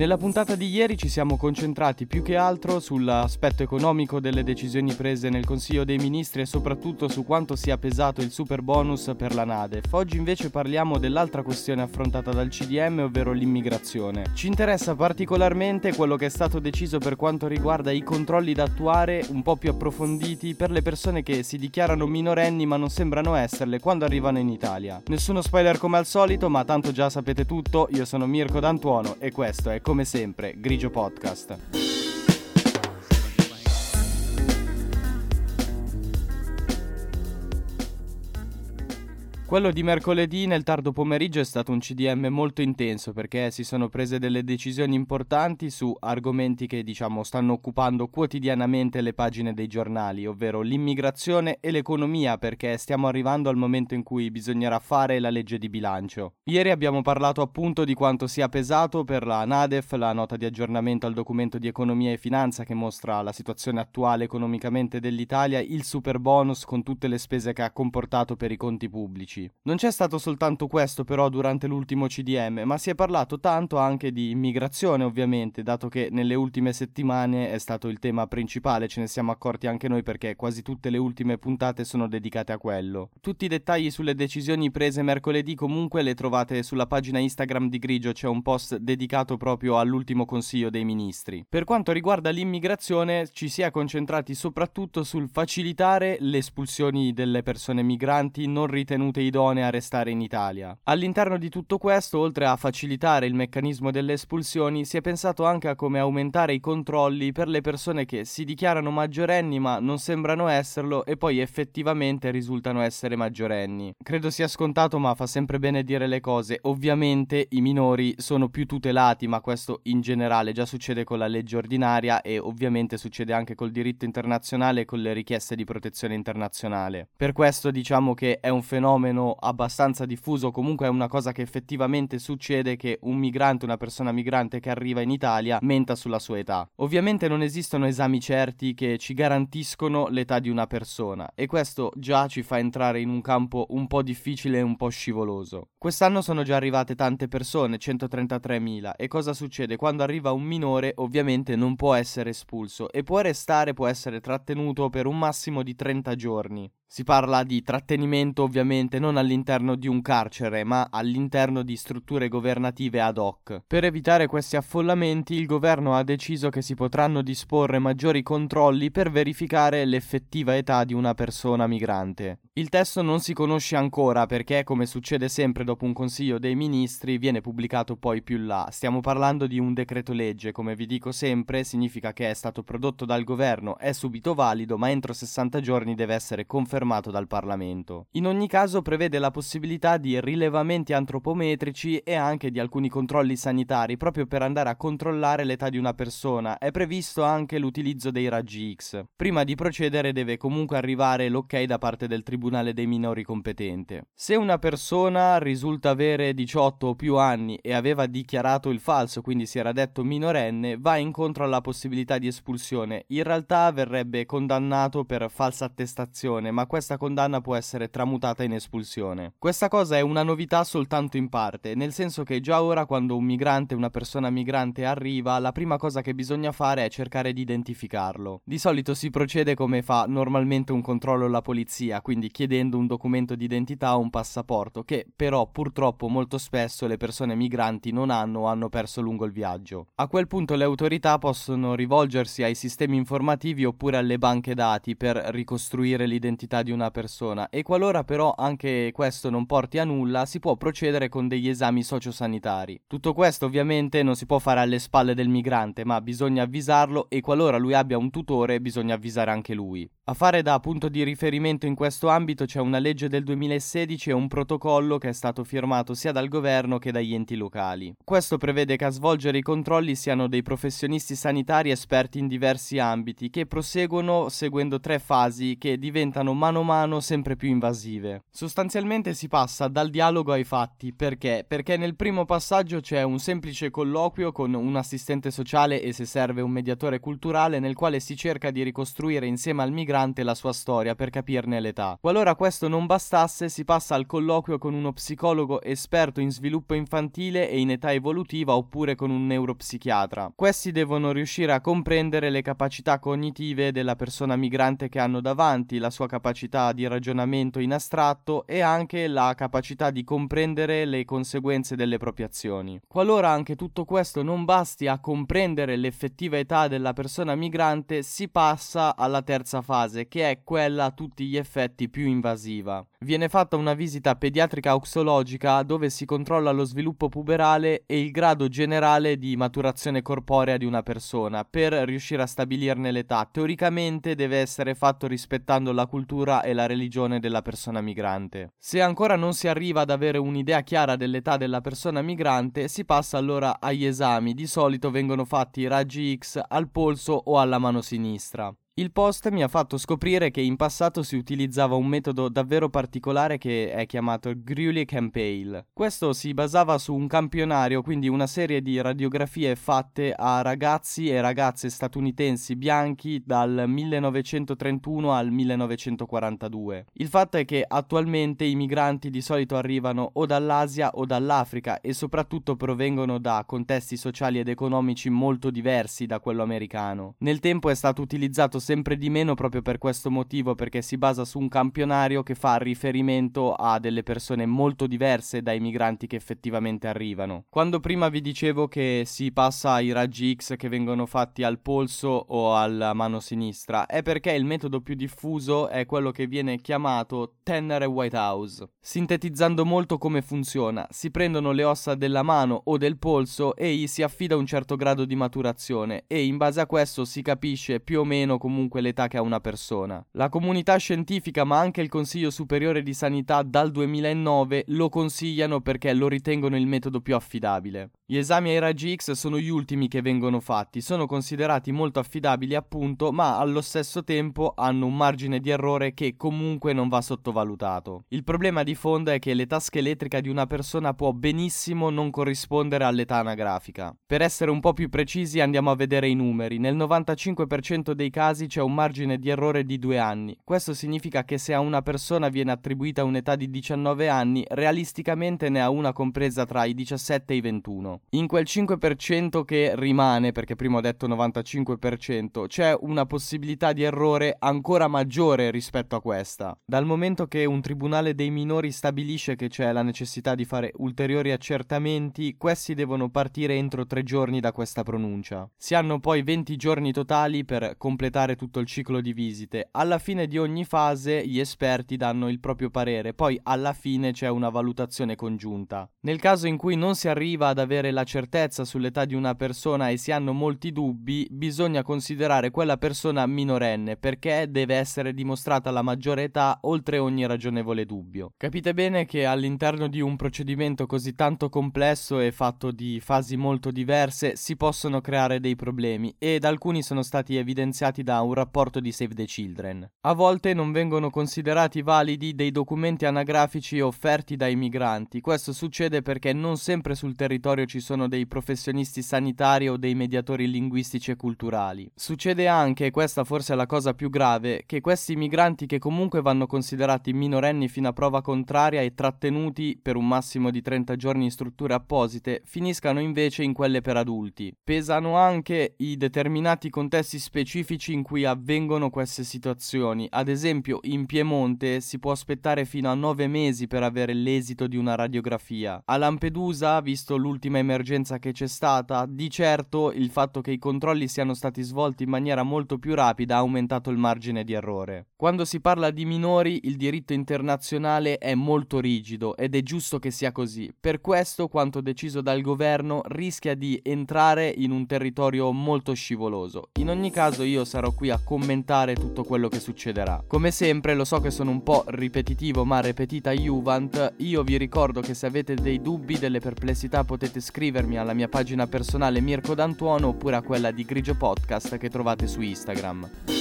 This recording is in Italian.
Nella puntata di ieri ci siamo concentrati più che altro sull'aspetto economico delle decisioni prese nel Consiglio dei Ministri e soprattutto su quanto sia pesato il super bonus per la NADEF. Oggi invece parliamo dell'altra questione affrontata dal CDM, ovvero l'immigrazione. Ci interessa particolarmente quello che è stato deciso per quanto riguarda i controlli da attuare un po' più approfonditi per le persone che si dichiarano minorenni ma non sembrano esserle quando arrivano in Italia. Nessuno spoiler come al solito, ma tanto già sapete tutto, io sono Mirko D'Antuono e questo è come sempre, Grigio Podcast. Quello di mercoledì nel tardo pomeriggio è stato un CDM molto intenso perché si sono prese delle decisioni importanti su argomenti che diciamo stanno occupando quotidianamente le pagine dei giornali, ovvero l'immigrazione e l'economia perché stiamo arrivando al momento in cui bisognerà fare la legge di bilancio. Ieri abbiamo parlato appunto di quanto sia pesato per la NADEF, la nota di aggiornamento al documento di economia e finanza che mostra la situazione attuale economicamente dell'Italia, il super bonus con tutte le spese che ha comportato per i conti pubblici amici. Non c'è stato soltanto questo però durante l'ultimo CDM, ma si è parlato tanto anche di immigrazione ovviamente, dato che nelle ultime settimane è stato il tema principale, ce ne siamo accorti anche noi perché quasi tutte le ultime puntate sono dedicate a quello. Tutti i dettagli sulle decisioni prese mercoledì comunque le trovate sulla pagina Instagram di Grigio, c'è un post dedicato proprio all'ultimo Consiglio dei Ministri. Per quanto riguarda l'immigrazione ci si è concentrati soprattutto sul facilitare le espulsioni delle persone migranti non ritenute idonee a restare in Italia. All'interno di tutto questo, oltre a facilitare il meccanismo delle espulsioni, si è pensato anche a come aumentare i controlli per le persone che si dichiarano maggiorenni ma non sembrano esserlo e poi effettivamente risultano essere maggiorenni. Credo sia scontato ma fa sempre bene dire le cose. Ovviamente i minori sono più tutelati, ma questo in generale già succede con la legge ordinaria e ovviamente succede anche col diritto internazionale e con le richieste di protezione internazionale. Per questo diciamo che è un fenomeno fenomeno abbastanza diffuso, comunque è una cosa che effettivamente succede che un migrante, una persona migrante che arriva in Italia menta sulla sua età. Ovviamente non esistono esami certi che ci garantiscono l'età di una persona e questo già ci fa entrare in un campo un po' difficile e un po' scivoloso. Quest'anno sono già arrivate tante persone, 133.000, e cosa succede? Quando arriva un minore ovviamente non può essere espulso e può restare, può essere trattenuto per un massimo di 30 giorni. Si parla di trattenimento ovviamente non all'interno di un carcere, ma all'interno di strutture governative ad hoc. Per evitare questi affollamenti, il governo ha deciso che si potranno disporre maggiori controlli per verificare l'effettiva età di una persona migrante. Il testo non si conosce ancora perché, come succede sempre dopo un consiglio dei ministri, viene pubblicato poi più là. Stiamo parlando di un decreto legge, come vi dico sempre, significa che è stato prodotto dal governo, è subito valido, ma entro 60 giorni deve essere confermato confermato dal Parlamento. In ogni caso prevede la possibilità di rilevamenti antropometrici e anche di alcuni controlli sanitari proprio per andare a controllare l'età di una persona. È previsto anche l'utilizzo dei raggi X. Prima di procedere deve comunque arrivare l'ok da parte del Tribunale dei minori competente. Se una persona risulta avere 18 o più anni e aveva dichiarato il falso, quindi si era detto minorenne, va incontro alla possibilità di espulsione. In realtà verrebbe condannato per falsa attestazione, ma questa condanna può essere tramutata in espulsione. Questa cosa è una novità soltanto in parte, nel senso che già ora quando un migrante, una persona migrante arriva, la prima cosa che bisogna fare è cercare di identificarlo. Di solito si procede come fa normalmente un controllo la polizia, quindi chiedendo un documento di identità o un passaporto, che però purtroppo molto spesso le persone migranti non hanno o hanno perso lungo il viaggio. A quel punto le autorità possono rivolgersi ai sistemi informativi oppure alle banche dati per ricostruire l'identità di una persona e qualora però anche questo non porti a nulla si può procedere con degli esami sociosanitari. Tutto questo ovviamente non si può fare alle spalle del migrante ma bisogna avvisarlo e qualora lui abbia un tutore bisogna avvisare anche lui. A fare da punto di riferimento in questo ambito c'è una legge del 2016 e un protocollo che è stato firmato sia dal governo che dagli enti locali. Questo prevede che a svolgere i controlli siano dei professionisti sanitari esperti in diversi ambiti che proseguono seguendo tre fasi che diventano mano a mano sempre più invasive. Sostanzialmente si passa dal dialogo ai fatti perché? Perché nel primo passaggio c'è un semplice colloquio con un assistente sociale e se serve un mediatore culturale nel quale si cerca di ricostruire insieme al migrante migrante e la sua storia per capirne l'età. Qualora questo non bastasse, si passa al colloquio con uno psicologo esperto in sviluppo infantile e in età evolutiva oppure con un neuropsichiatra. Questi devono riuscire a comprendere le capacità cognitive della persona migrante che hanno davanti, la sua capacità di ragionamento in astratto e anche la capacità di comprendere le conseguenze delle proprie azioni. Qualora anche tutto questo non basti a comprendere l'effettiva età della persona migrante, si passa alla terza fase, che è quella a tutti gli effetti più invasiva. Viene fatta una visita pediatrica auxologica dove si controlla lo sviluppo puberale e il grado generale di maturazione corporea di una persona per riuscire a stabilirne l'età. Teoricamente deve essere fatto rispettando la cultura e la religione della persona migrante. Se ancora non si arriva ad avere un'idea chiara dell'età della persona migrante, si passa allora agli esami. Di solito vengono fatti raggi X al polso o alla mano sinistra. Il post mi ha fatto scoprire che in passato si utilizzava un metodo davvero particolare che è chiamato Greeley Campaign. Questo si basava su un campionario, quindi una serie di radiografie fatte a ragazzi e ragazze statunitensi bianchi dal 1931 al 1942. Il fatto è che attualmente i migranti di solito arrivano o dall'Asia o dall'Africa e soprattutto provengono da contesti sociali ed economici molto diversi da quello americano. Nel tempo è stato utilizzato sempre di meno proprio per questo motivo, perché si basa su un campionario che fa riferimento a delle persone molto diverse dai migranti che effettivamente arrivano. Quando prima vi dicevo che si passa ai raggi X che vengono fatti al polso o alla mano sinistra, è perché il metodo più diffuso è quello che viene chiamato Tanner White House. Sintetizzando molto come funziona, si prendono le ossa della mano o del polso e gli si affida un certo grado di maturazione e in base a questo si capisce più o meno come comunque l'età che ha una persona. La comunità scientifica ma anche il Consiglio Superiore di Sanità dal 2009 lo consigliano perché lo ritengono il metodo più affidabile. Gli esami ai raggi X sono gli ultimi che vengono fatti, sono considerati molto affidabili appunto, ma allo stesso tempo hanno un margine di errore che comunque non va sottovalutato. Il problema di fondo è che l'età scheletrica di una persona può benissimo non corrispondere all'età anagrafica. Per essere un po' più precisi andiamo a vedere i numeri. Nel 95% dei casi c'è un margine di errore di due anni. Questo significa che se a una persona viene attribuita un'età di 19 anni, realisticamente ne ha una compresa tra i 17 e i 21. In quel 5% che rimane, perché prima ho detto 95%, c'è una possibilità di errore ancora maggiore rispetto a questa. Dal momento che un tribunale dei minori stabilisce che c'è la necessità di fare ulteriori accertamenti, questi devono partire entro tre giorni da questa pronuncia. Si hanno poi 20 giorni totali per completare tutto il ciclo di visite. Alla fine di ogni fase gli esperti danno il proprio parere, poi alla fine c'è una valutazione congiunta. Nel caso in cui non si arriva ad avere la certezza sull'età di una persona e si hanno molti dubbi, bisogna considerare quella persona minorenne perché deve essere dimostrata la maggiore età oltre ogni ragionevole dubbio. Capite bene che all'interno di un procedimento così tanto complesso e fatto di fasi molto diverse si possono creare dei problemi ed alcuni sono stati evidenziati da un rapporto di Save the Children. A volte non vengono considerati validi dei documenti anagrafici offerti dai migranti. Questo succede perché non sempre sul territorio ci sono dei professionisti sanitari o dei mediatori linguistici e culturali. Succede anche, e questa forse è la cosa più grave, che questi migranti che comunque vanno considerati minorenni fino a prova contraria e trattenuti per un massimo di 30 giorni in strutture apposite, finiscano invece in quelle per adulti. Pesano anche i determinati contesti specifici in cui avvengono queste situazioni. Ad esempio, in Piemonte si può aspettare fino a 9 mesi per avere l'esito di una radiografia. A Lampedusa, visto l'ultima emergenza che c'è stata, di certo il fatto che i controlli siano stati svolti in maniera molto più rapida ha aumentato il margine di errore. Quando si parla di minori, il diritto internazionale è molto rigido ed è giusto che sia così. Per questo, quanto deciso dal governo rischia di entrare in un territorio molto scivoloso. In ogni caso, io sarò qui a commentare tutto quello che succederà. Come sempre, lo so che sono un po' ripetitivo, ma repetita Juvent, io vi ricordo che se avete dei dubbi, delle perplessità, potete scrivermi alla mia pagina personale Mirko D'Antuono oppure a quella di Grigio Podcast che trovate su Instagram.